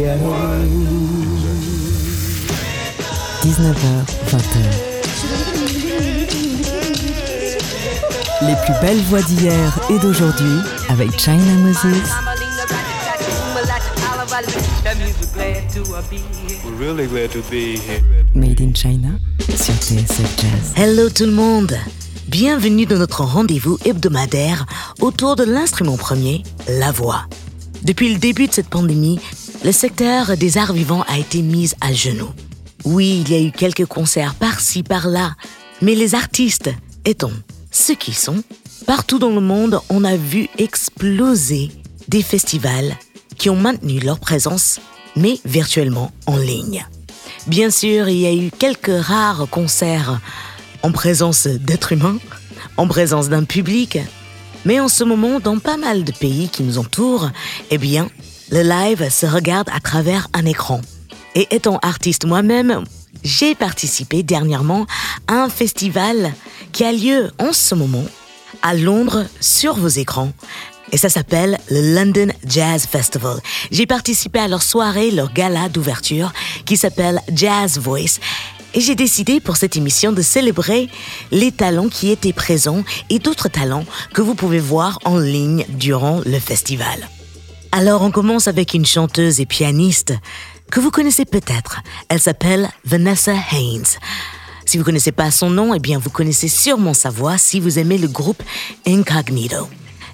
19h, 20h. Les plus belles voix d'hier et d'aujourd'hui avec China Moses. Made in China sur TSF Jazz. Hello tout le monde Bienvenue dans notre rendez-vous hebdomadaire autour de l'instrument premier, la voix. Depuis le début de cette pandémie, le secteur des arts vivants a été mis à genoux. Oui, il y a eu quelques concerts par-ci, par-là, mais les artistes étant ce qu'ils sont, partout dans le monde, on a vu exploser des festivals qui ont maintenu leur présence, mais virtuellement en ligne. Bien sûr, il y a eu quelques rares concerts en présence d'êtres humains, en présence d'un public, mais en ce moment, dans pas mal de pays qui nous entourent, eh bien, le live se regarde à travers un écran. Et étant artiste moi-même, j'ai participé dernièrement à un festival qui a lieu en ce moment à Londres sur vos écrans. Et ça s'appelle le London Jazz Festival. J'ai participé à leur soirée, leur gala d'ouverture qui s'appelle Jazz Voice. Et j'ai décidé pour cette émission de célébrer les talents qui étaient présents et d'autres talents que vous pouvez voir en ligne durant le festival. Alors on commence avec une chanteuse et pianiste que vous connaissez peut-être. Elle s'appelle Vanessa Haynes. Si vous connaissez pas son nom, eh bien vous connaissez sûrement sa voix si vous aimez le groupe Incognito.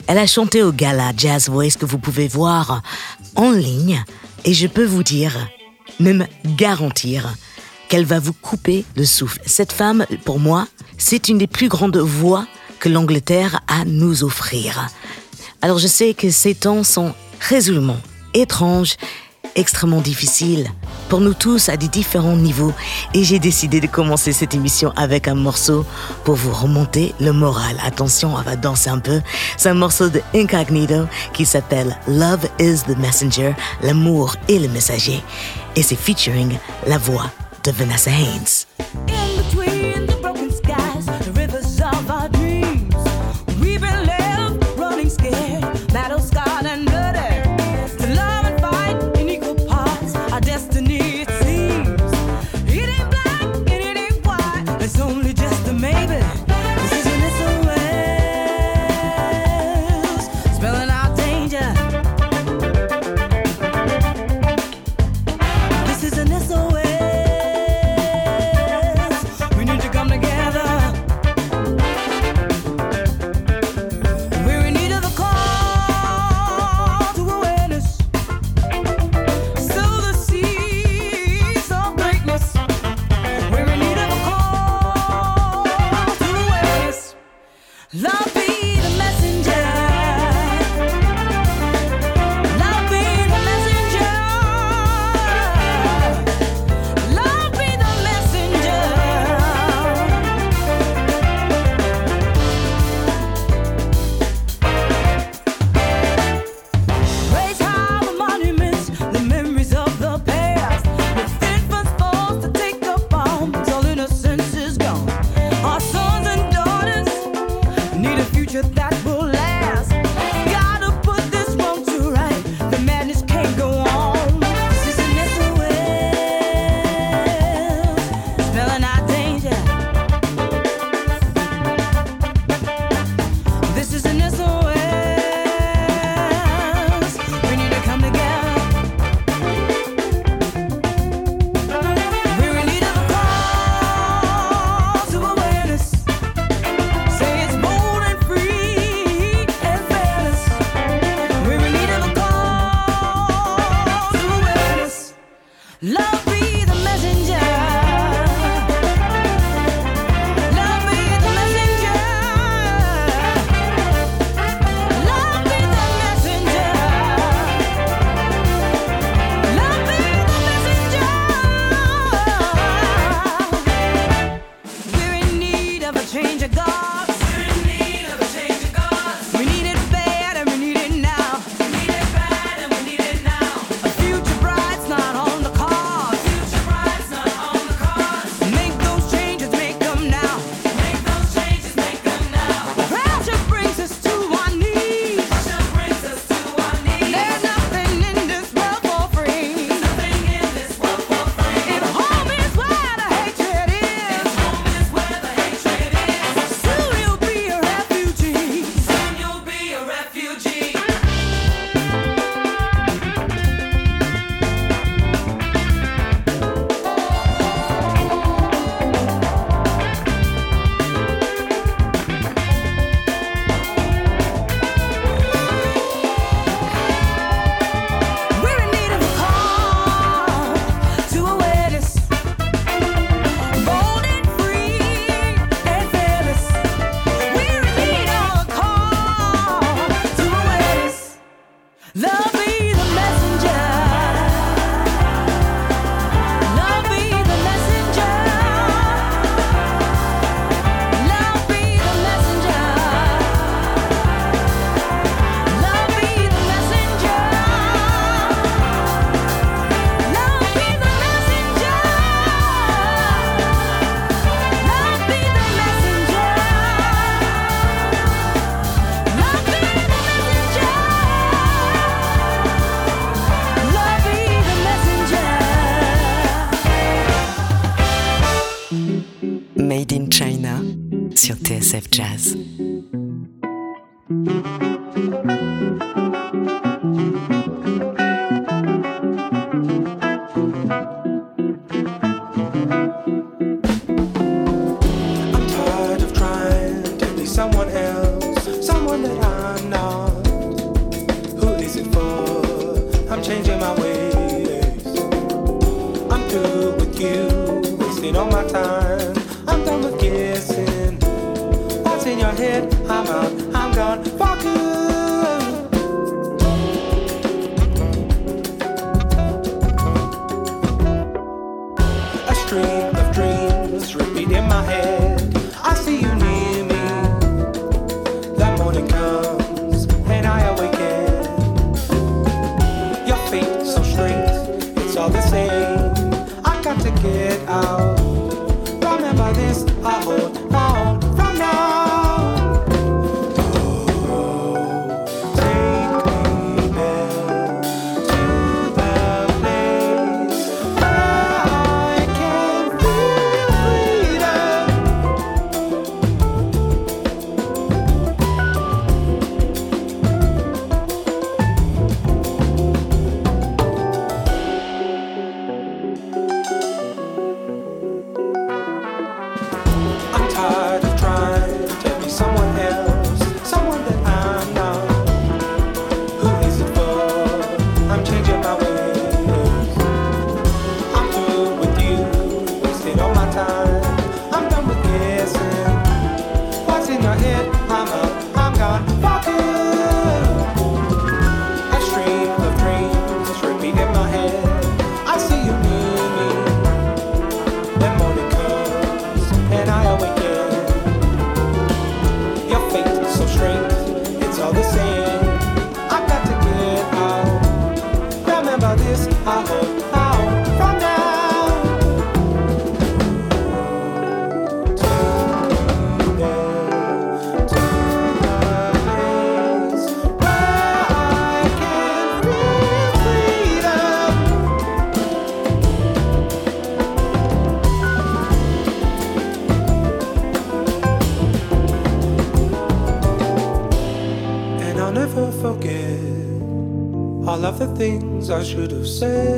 Elle a chanté au gala Jazz Voice que vous pouvez voir en ligne et je peux vous dire, même garantir, qu'elle va vous couper le souffle. Cette femme, pour moi, c'est une des plus grandes voix que l'Angleterre a à nous offrir. Alors je sais que ces temps sont résolument étranges, extrêmement difficiles pour nous tous à des différents niveaux et j'ai décidé de commencer cette émission avec un morceau pour vous remonter le moral. Attention, on va danser un peu. C'est un morceau de Incognito qui s'appelle Love is the Messenger, l'amour est le messager et c'est featuring la voix de Vanessa Haynes. A future that will should have said.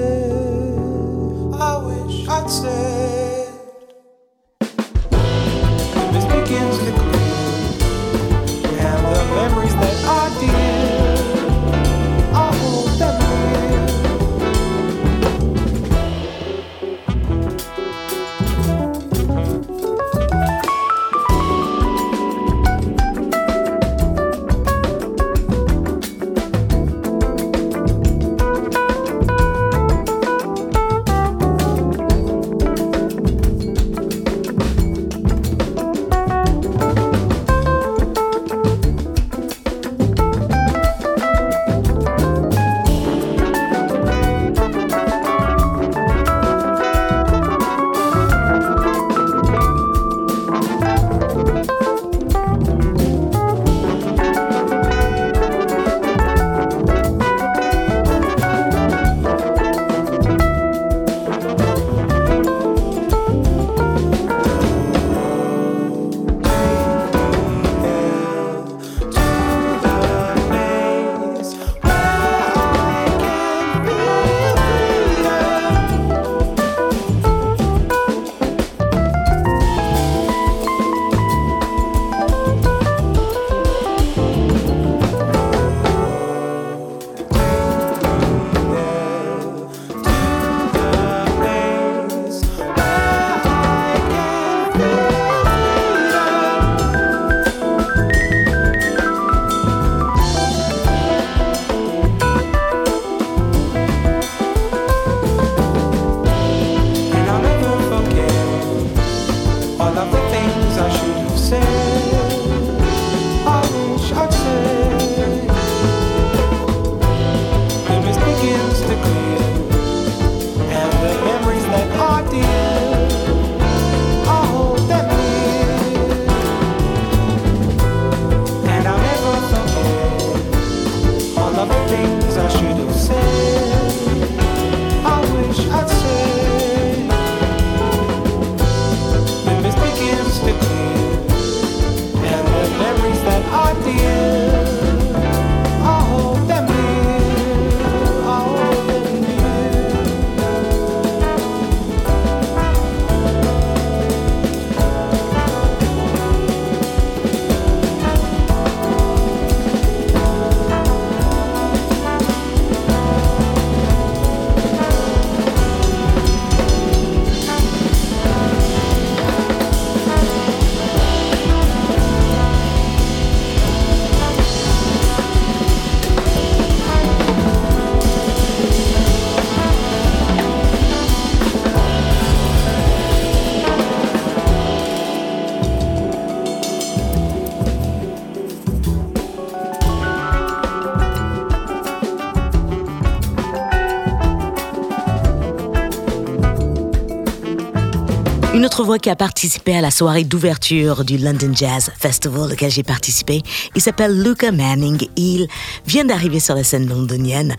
Voix qui a participé à la soirée d'ouverture du London Jazz Festival auquel j'ai participé. Il s'appelle Luca Manning. Il vient d'arriver sur la scène londonienne.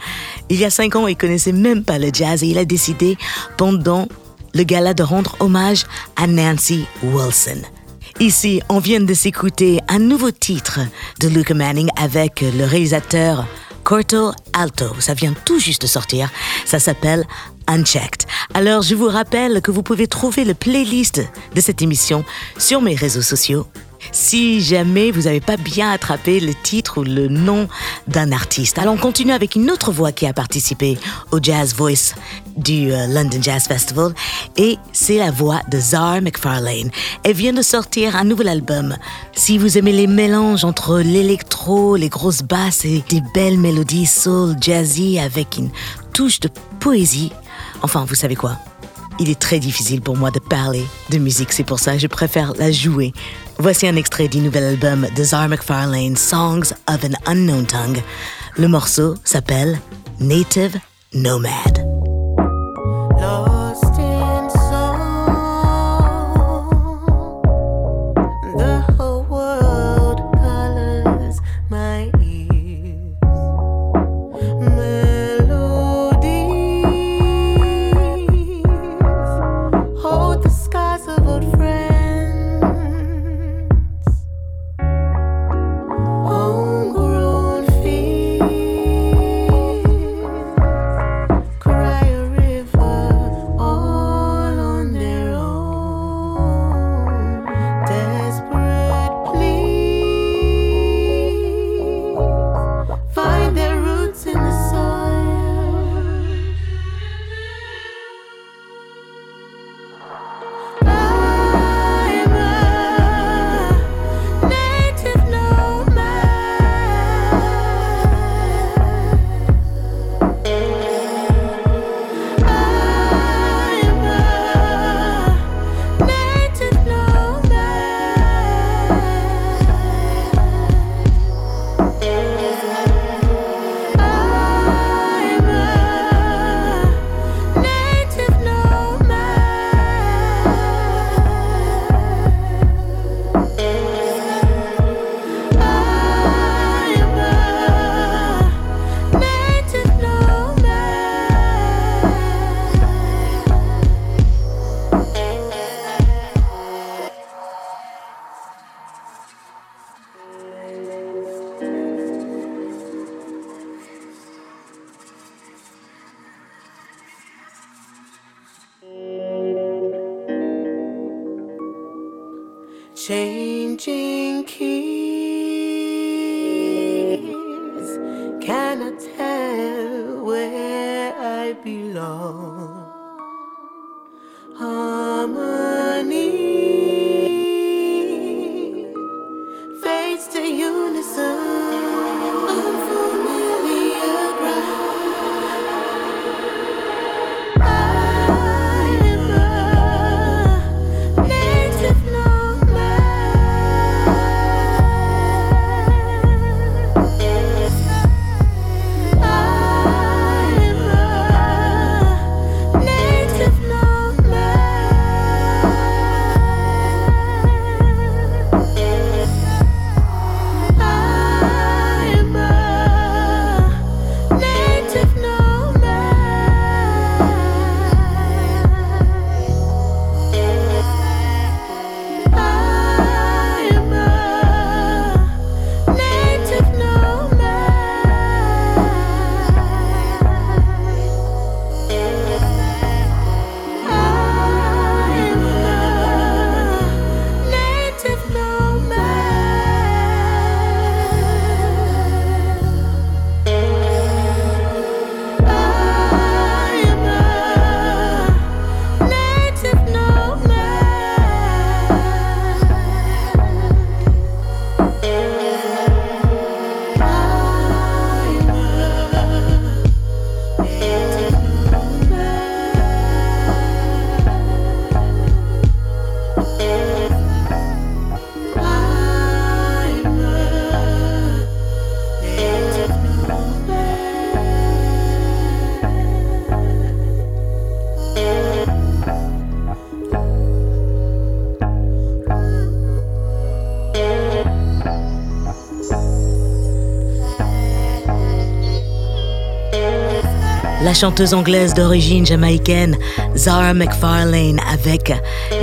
Il y a cinq ans, il connaissait même pas le jazz et il a décidé pendant le gala de rendre hommage à Nancy Wilson. Ici, on vient de s'écouter un nouveau titre de Luca Manning avec le réalisateur Corto Alto. Ça vient tout juste de sortir. Ça s'appelle Alors, je vous rappelle que vous pouvez trouver le playlist de cette émission sur mes réseaux sociaux. Si jamais vous n'avez pas bien attrapé le titre ou le nom d'un artiste, alors on continue avec une autre voix qui a participé au Jazz Voice du euh, London Jazz Festival et c'est la voix de Zara McFarlane. Elle vient de sortir un nouvel album. Si vous aimez les mélanges entre l'électro, les grosses basses et des belles mélodies soul jazzy avec une touche de poésie, enfin vous savez quoi? Il est très difficile pour moi de parler de musique, c'est pour ça que je préfère la jouer. Voici un extrait du nouvel album de Zara McFarlane, Songs of an Unknown Tongue. Le morceau s'appelle Native Nomad. Chanteuse anglaise d'origine jamaïcaine Zara McFarlane avec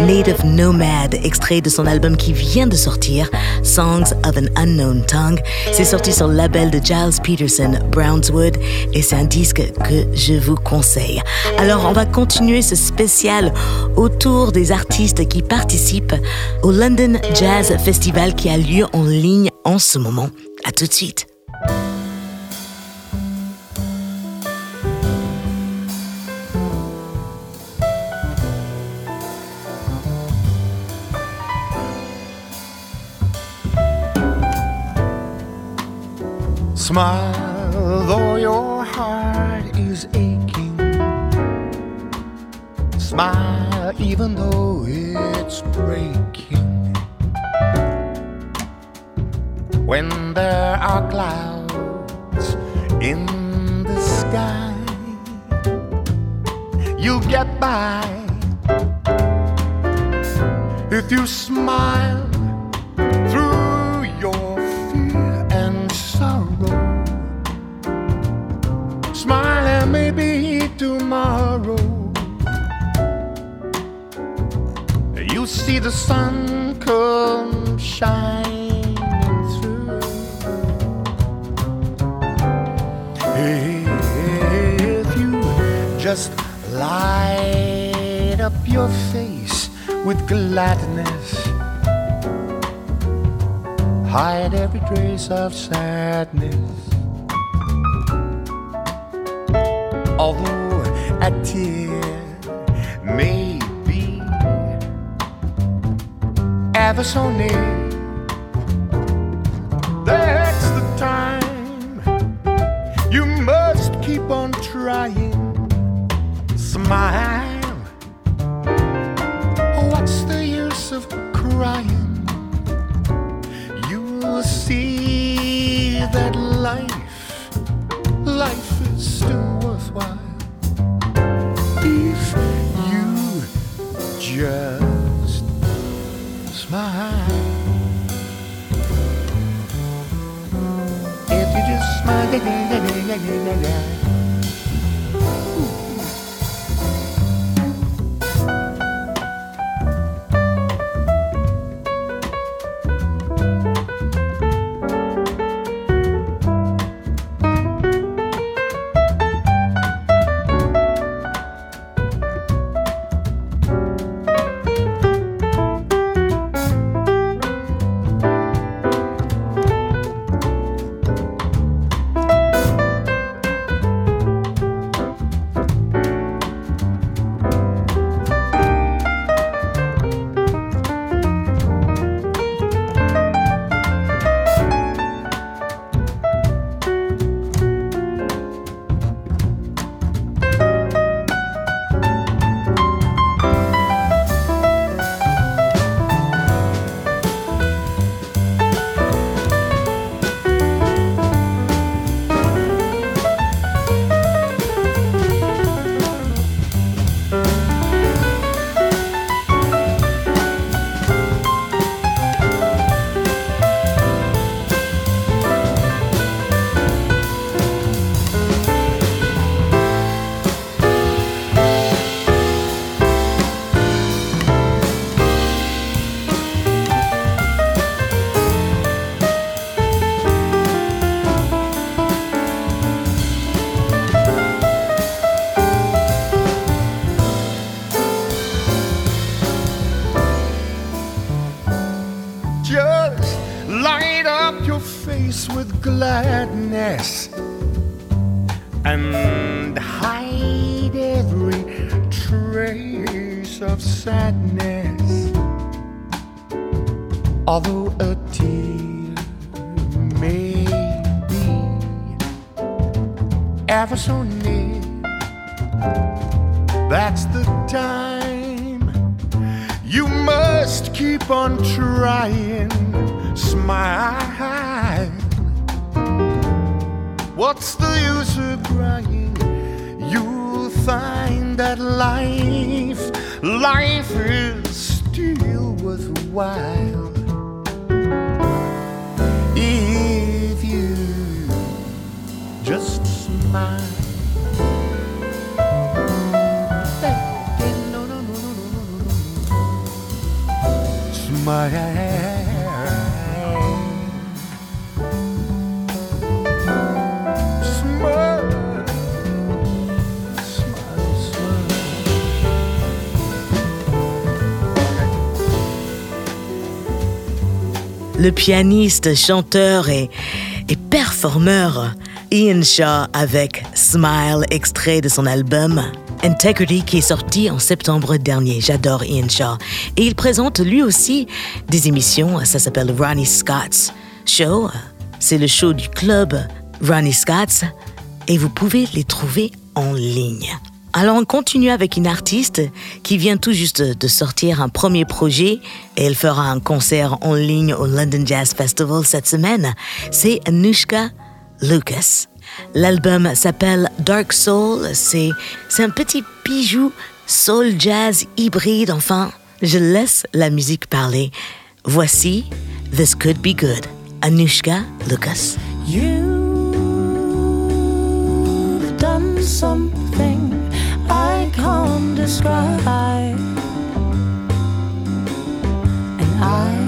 Native Nomad, extrait de son album qui vient de sortir, Songs of an Unknown Tongue. C'est sorti sur le label de Giles Peterson, Brownswood, et c'est un disque que je vous conseille. Alors, on va continuer ce spécial autour des artistes qui participent au London Jazz Festival qui a lieu en ligne en ce moment. À tout de suite. Smile though your heart is aching. Smile even though it's breaking. When there are clouds in the sky, you'll get by if you smile see the sun come shining through. If you just light up your face with gladness hide every trace of sadness. Although a tear may ever so near, that's the time you must keep on trying. Smile. What's the use of crying? hanging around. Le pianiste, chanteur et, et performeur Ian Shaw avec Smile, extrait de son album Integrity qui est sorti en septembre dernier. J'adore Ian Shaw. Et il présente lui aussi des émissions, ça s'appelle Ronnie Scott's Show. C'est le show du club Ronnie Scott's et vous pouvez les trouver en ligne. Alors on continue avec une artiste qui vient tout juste de sortir un premier projet et elle fera un concert en ligne au London Jazz Festival cette semaine. C'est Anushka Lucas. L'album s'appelle Dark Soul. C'est, un petit bijou soul jazz hybride. Enfin, je laisse la musique parler. Voici This Could Be Good. Anushka Lucas. You've done something can't describe, and I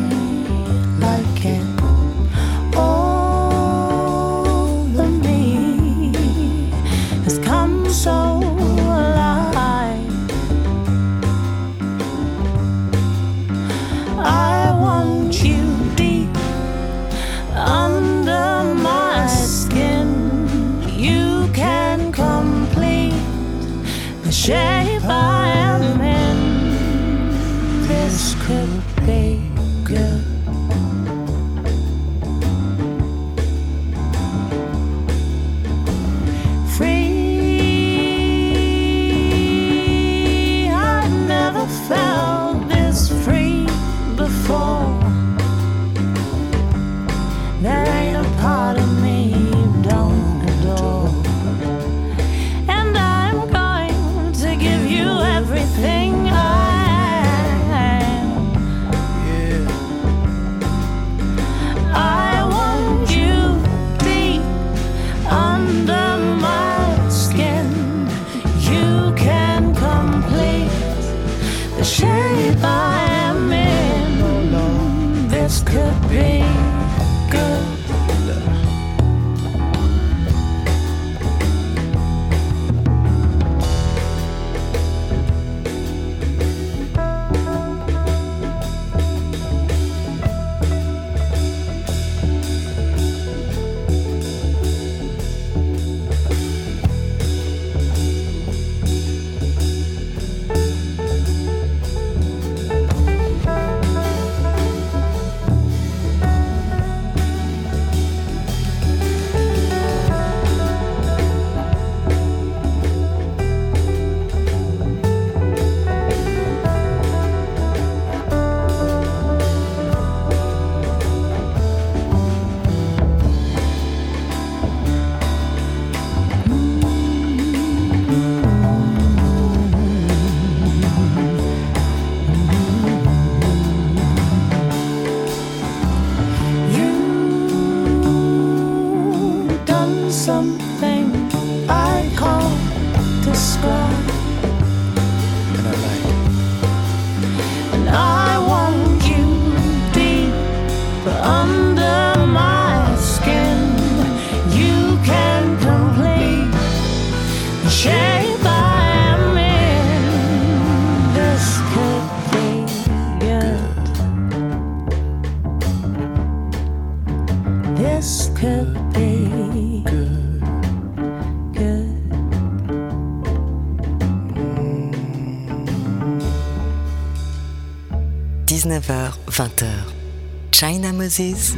China Moses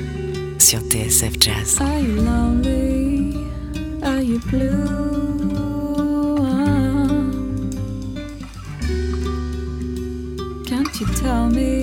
sur TSF Jazz. Are you lonely? Are you blue? Can't you tell me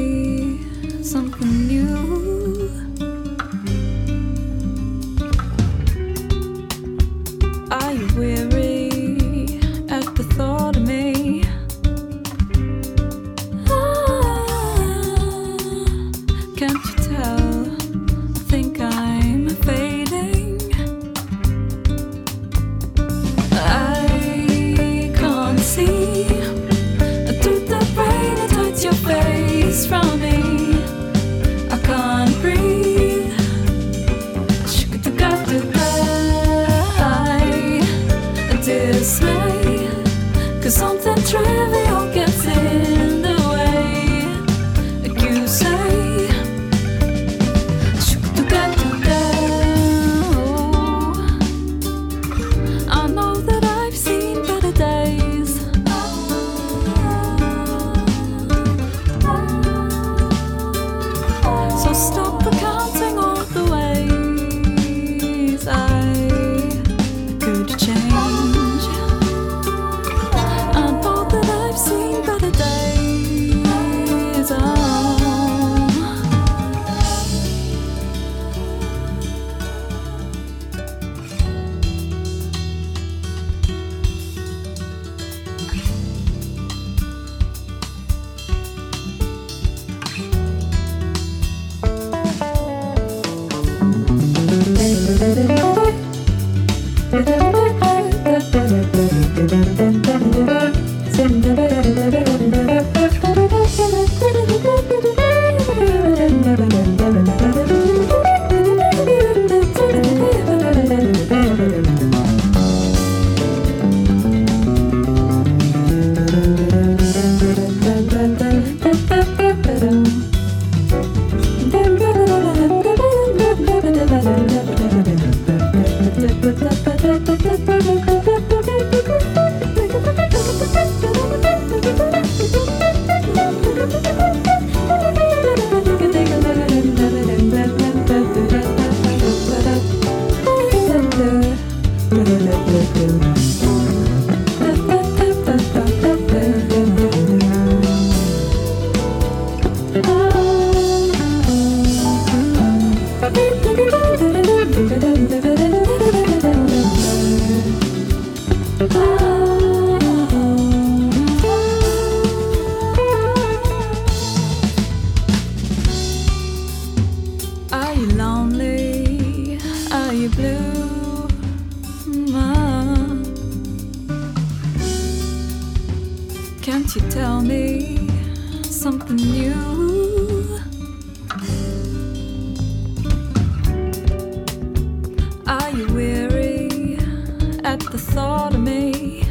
the thought of me?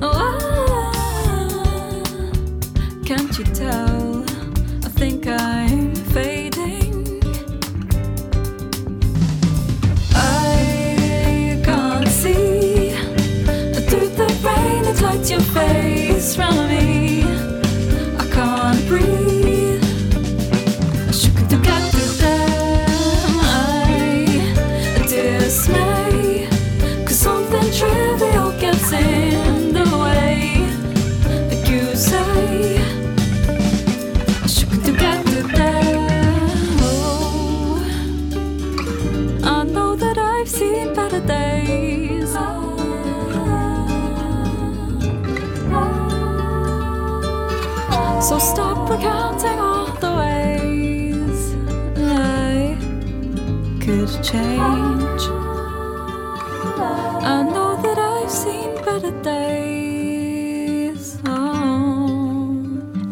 Oh, ah, can't you tell? I think I'm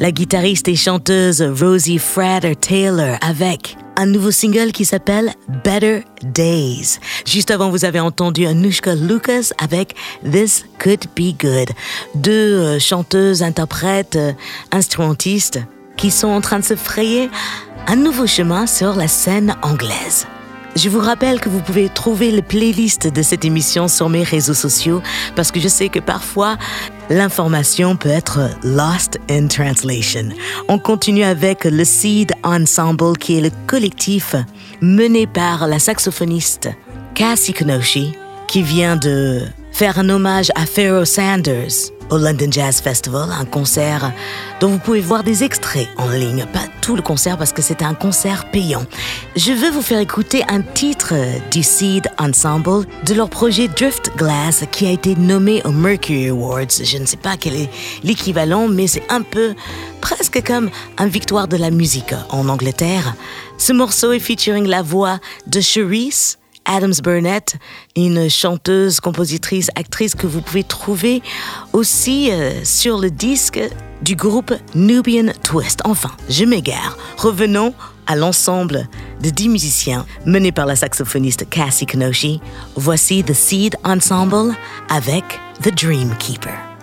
La guitariste et chanteuse Rosie Frater Taylor avec un nouveau single qui s'appelle Better Days. Juste avant, vous avez entendu Anushka Lucas avec This Could Be Good. Deux euh, chanteuses, interprètes, euh, instrumentistes qui sont en train de se frayer un nouveau chemin sur la scène anglaise. Je vous rappelle que vous pouvez trouver le playlist de cette émission sur mes réseaux sociaux parce que je sais que parfois l'information peut être lost in translation. On continue avec le Seed Ensemble qui est le collectif mené par la saxophoniste Cassie Kenoshi qui vient de faire un hommage à Pharoah Sanders au London Jazz Festival, un concert dont vous pouvez voir des extraits en ligne, pas tout le concert parce que c'est un concert payant. Je veux vous faire écouter un titre du Seed Ensemble de leur projet Drift Glass qui a été nommé aux Mercury Awards. Je ne sais pas quel est l'équivalent, mais c'est un peu presque comme un victoire de la musique en Angleterre. Ce morceau est featuring la voix de Cherise Adams Burnett, une chanteuse, compositrice, actrice que vous pouvez trouver aussi euh, sur le disque du groupe Nubian Twist. Enfin, je m'égare. Revenons à l'ensemble de 10 musiciens menés par la saxophoniste Cassie Kenoshi. Voici The Seed Ensemble avec The Dream Keeper.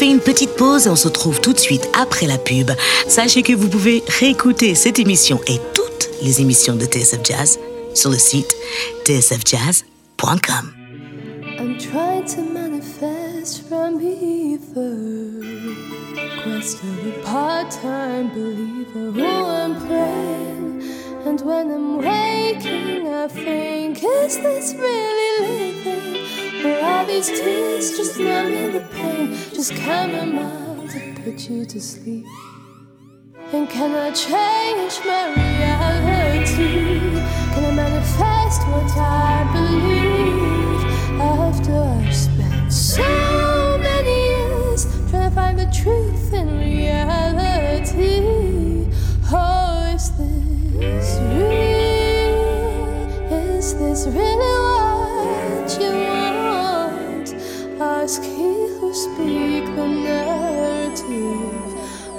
Fait une petite pause et on se retrouve tout de suite après la pub. Sachez que vous pouvez réécouter cette émission et toutes les émissions de TSF Jazz sur le site tsfjazz.com. I'm trying to manifest from ether. Quest of a part-time believer who I'm praying. And when I'm waking, I think, is this really living? Are these tears just numbing the pain? Just chamomile to put you to sleep. And can I change my reality? Can I manifest what I believe? After I've spent so many years trying to find the truth in reality. Oh, is this real? Is this really speak the narrative.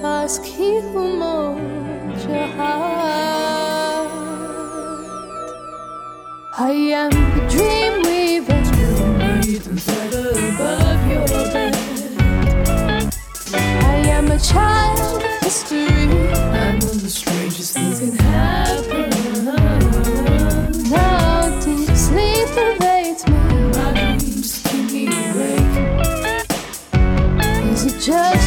Ask he who molds your heart. I am the dream weaver. above your bed. I am a child of history. Just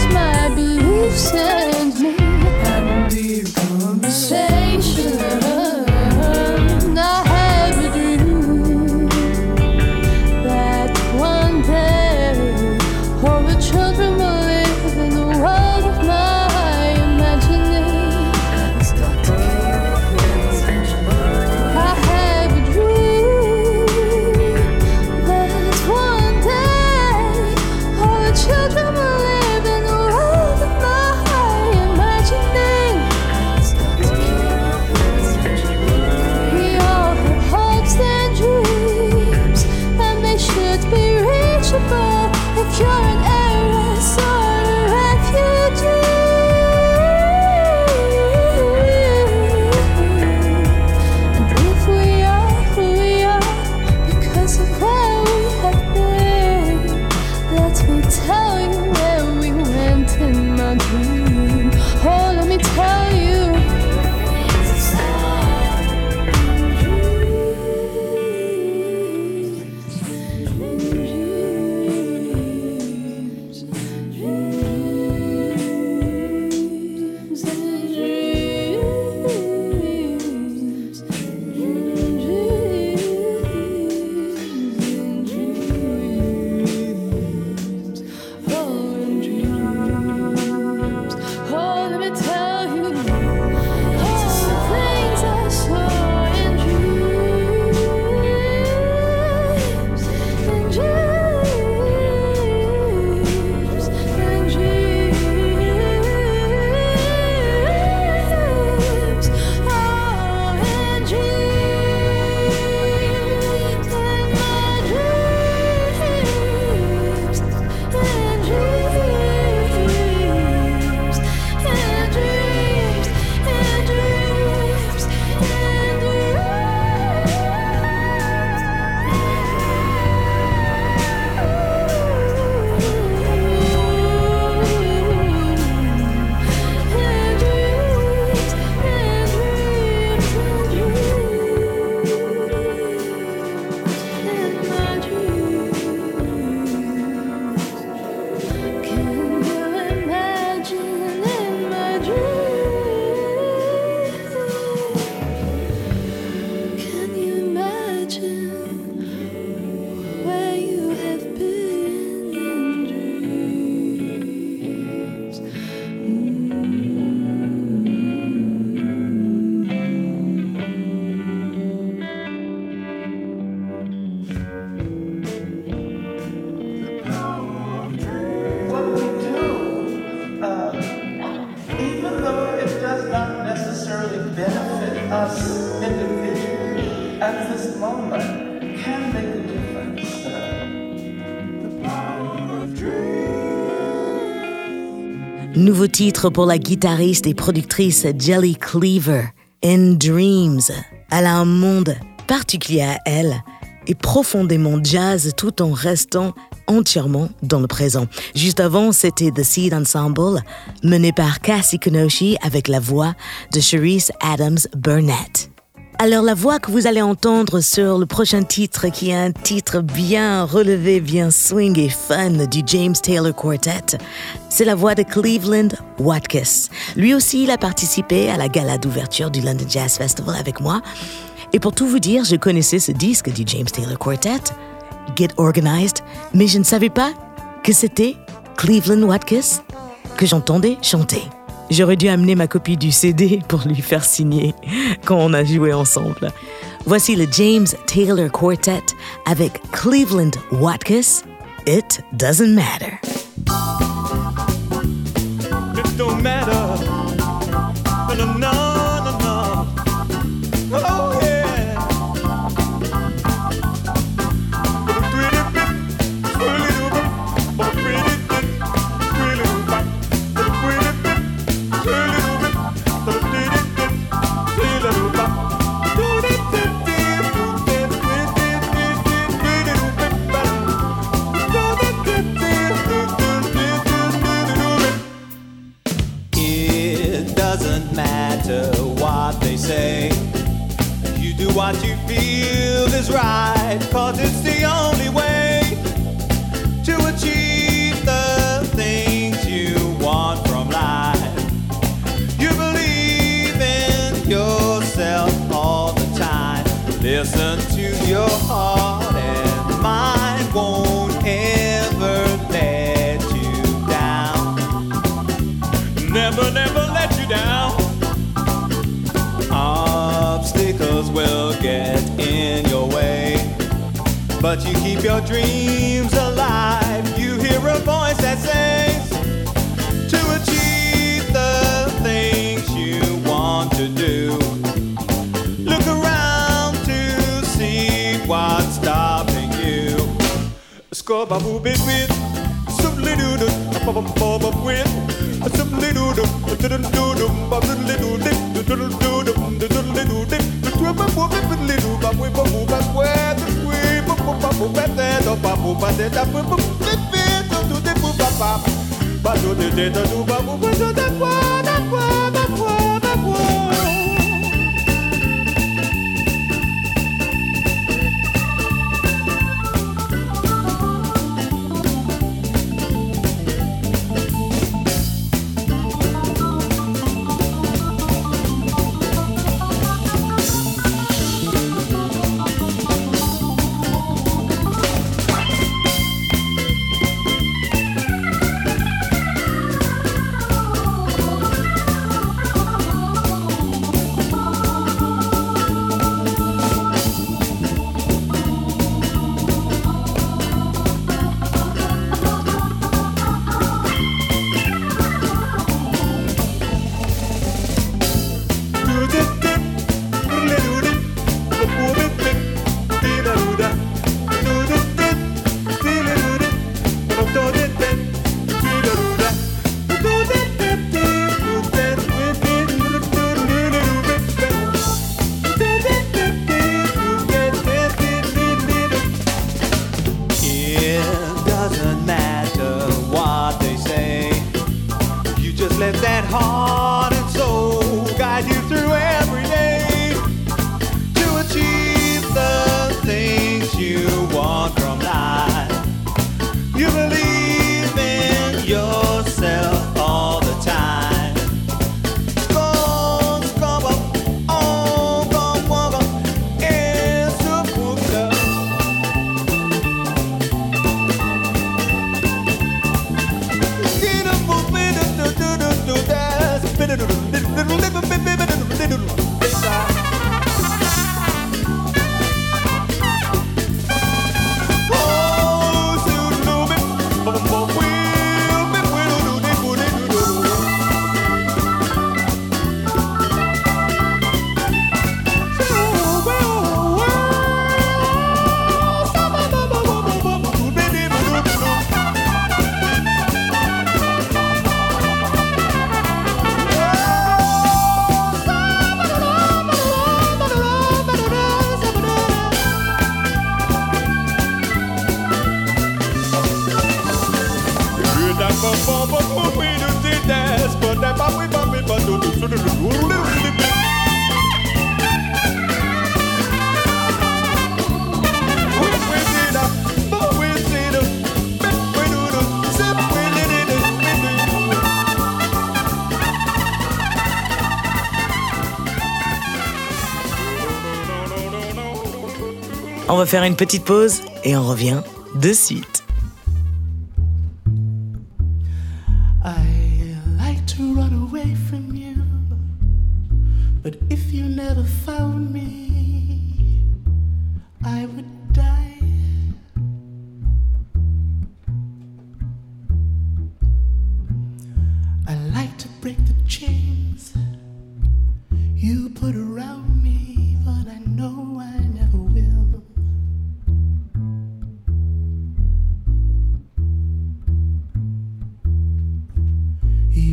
titre pour la guitariste et productrice Jelly Cleaver, In Dreams. Elle a un monde particulier à elle et profondément jazz tout en restant entièrement dans le présent. Juste avant, c'était The Seed Ensemble, mené par Cassie Kenoshi avec la voix de Cherise Adams Burnett. Alors la voix que vous allez entendre sur le prochain titre, qui est un titre bien relevé, bien swing et fun du James Taylor Quartet, c'est la voix de Cleveland Watkins. Lui aussi, il a participé à la gala d'ouverture du London Jazz Festival avec moi. Et pour tout vous dire, je connaissais ce disque du James Taylor Quartet, Get Organized, mais je ne savais pas que c'était Cleveland Watkins que j'entendais chanter. J'aurais dû amener ma copie du CD pour lui faire signer quand on a joué ensemble. Voici le James Taylor Quartet avec Cleveland Watkins. It doesn't matter. It don't matter. cry. ba ba boo bit bit. Simply do do ba ba ba ba win. Simply do do do do do do ba do do do do do do do do do do do do. We ba boo bit bit little ba we ba boo ba square. We ba boo ba boo ba da da ba boo ba da da ba boo bit bit do do do ba ba ba do do do do ba boo ba do da ba. Va faire une petite pause et on revient de suite.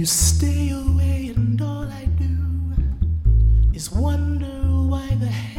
You stay away, and all I do is wonder why the hell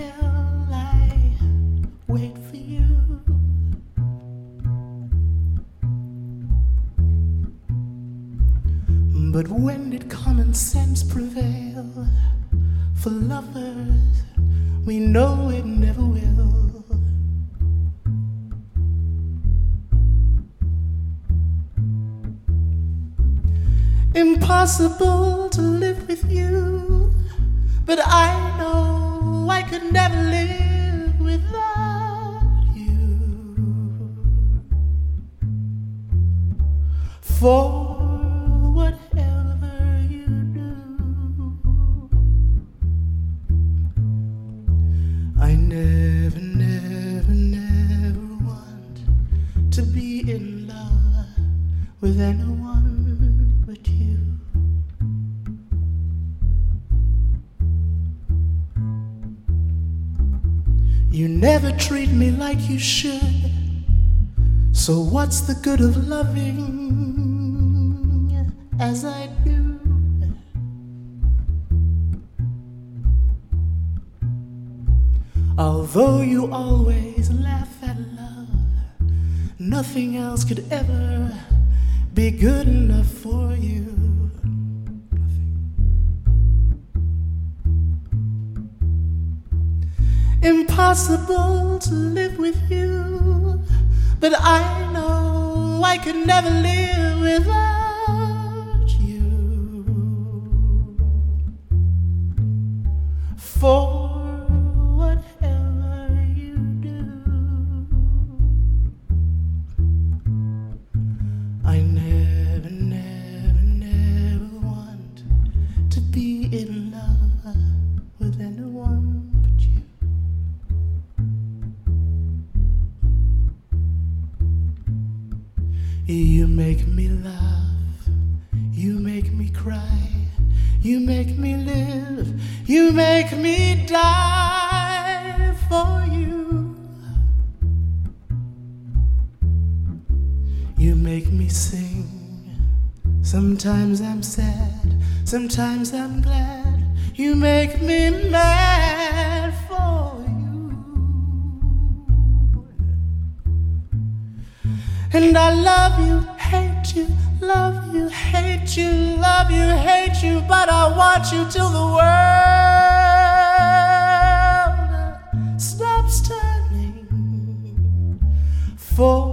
like you should. So what's the good of loving as I do? Although you always laugh at love, nothing else could ever be good enough for you. Impossible to live with you, but I know I could never live without you. For sometimes I'm glad. You make me mad for you. And I love you, hate you, love you, hate you, love you, hate you, but I want you till the world stops turning for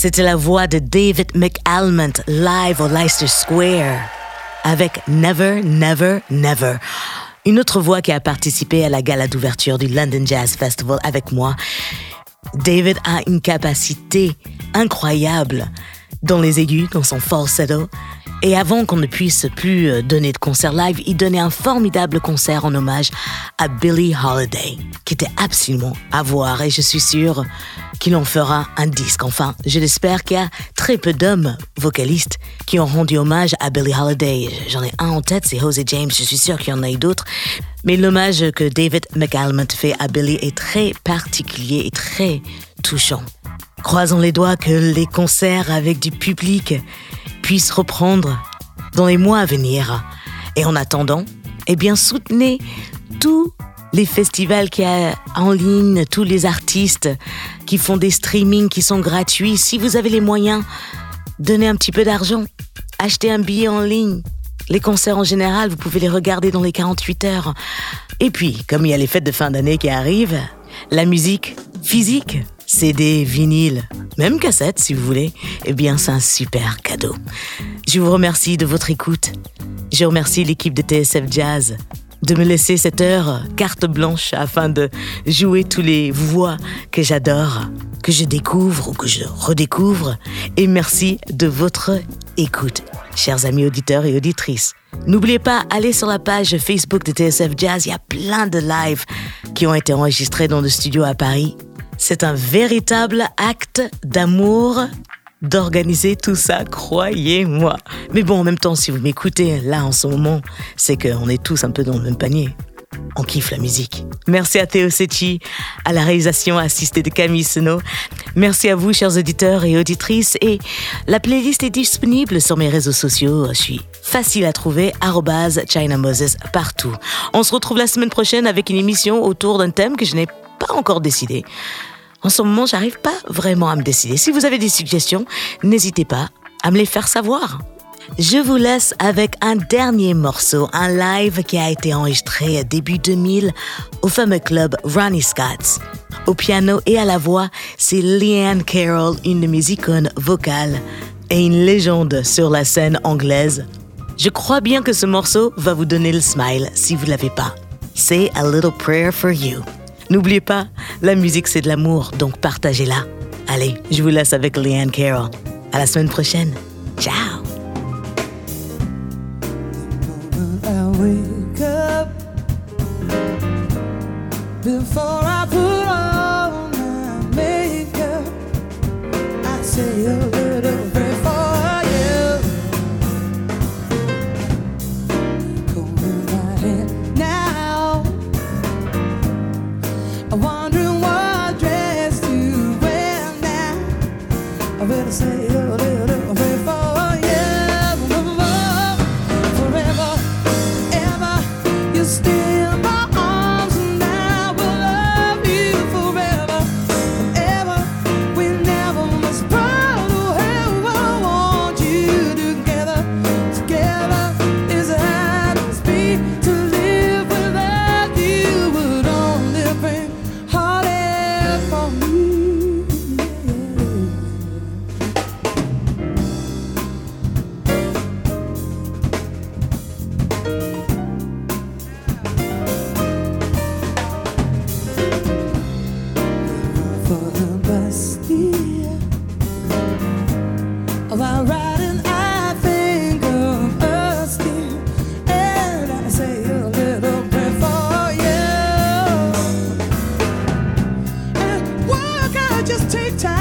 C'était la voix de David McAlmont live au Leicester Square avec Never, Never, Never. Une autre voix qui a participé à la gala d'ouverture du London Jazz Festival avec moi. David a une capacité incroyable dans les aigus, dans son falsetto. Et avant qu'on ne puisse plus euh, donner de concert live, il donnait un formidable concert en hommage à Billie Holiday, qui était absolument à voir. Et je suis sûre qu'il en fera un disque. Enfin, je l'espère qu'il y a très peu d'hommes vocalistes qui ont rendu hommage à Billie Holiday. J'en ai un en tête, c'est Jose James. Je suis sûr qu'il y en a eu d'autres. Mais l'hommage que David McAlmont fait à Billie est très particulier et très touchant. Croisons les doigts que les concerts avec du public puissent reprendre dans les mois à venir. Et en attendant, eh bien, soutenez tous les festivals qu'il y a en ligne, tous les artistes qui font des streamings qui sont gratuits. Si vous avez les moyens, donnez un petit peu d'argent. Achetez un billet en ligne. Les concerts en général, vous pouvez les regarder dans les 48 heures. Et puis, comme il y a les fêtes de fin d'année qui arrivent, la musique physique, CD, vinyle, même cassette si vous voulez, eh bien c'est un super cadeau. Je vous remercie de votre écoute. Je remercie l'équipe de TSF Jazz de me laisser cette heure carte blanche afin de jouer tous les voix que j'adore, que je découvre ou que je redécouvre. Et merci de votre écoute, chers amis auditeurs et auditrices. N'oubliez pas, allez sur la page Facebook de TSF Jazz, il y a plein de lives qui ont été enregistrés dans le studio à Paris. C'est un véritable acte d'amour d'organiser tout ça, croyez-moi. Mais bon, en même temps, si vous m'écoutez là en ce moment, c'est qu'on est tous un peu dans le même panier. On kiffe la musique. Merci à Théo Secchi, à la réalisation assistée de Camille Seno. Merci à vous, chers auditeurs et auditrices. Et la playlist est disponible sur mes réseaux sociaux. Je suis facile à trouver, arrobase China Moses partout. On se retrouve la semaine prochaine avec une émission autour d'un thème que je n'ai pas encore décidé. En ce moment, j'arrive pas vraiment à me décider. Si vous avez des suggestions, n'hésitez pas à me les faire savoir. Je vous laisse avec un dernier morceau, un live qui a été enregistré début 2000 au fameux club Ronnie Scott's. Au piano et à la voix, c'est Leanne Carroll, une de mes icônes vocales et une légende sur la scène anglaise. Je crois bien que ce morceau va vous donner le smile si vous l'avez pas. C'est A Little Prayer for You. N'oubliez pas, la musique c'est de l'amour, donc partagez-la. Allez, je vous laisse avec Leanne Carroll. À la semaine prochaine. Ciao! take time.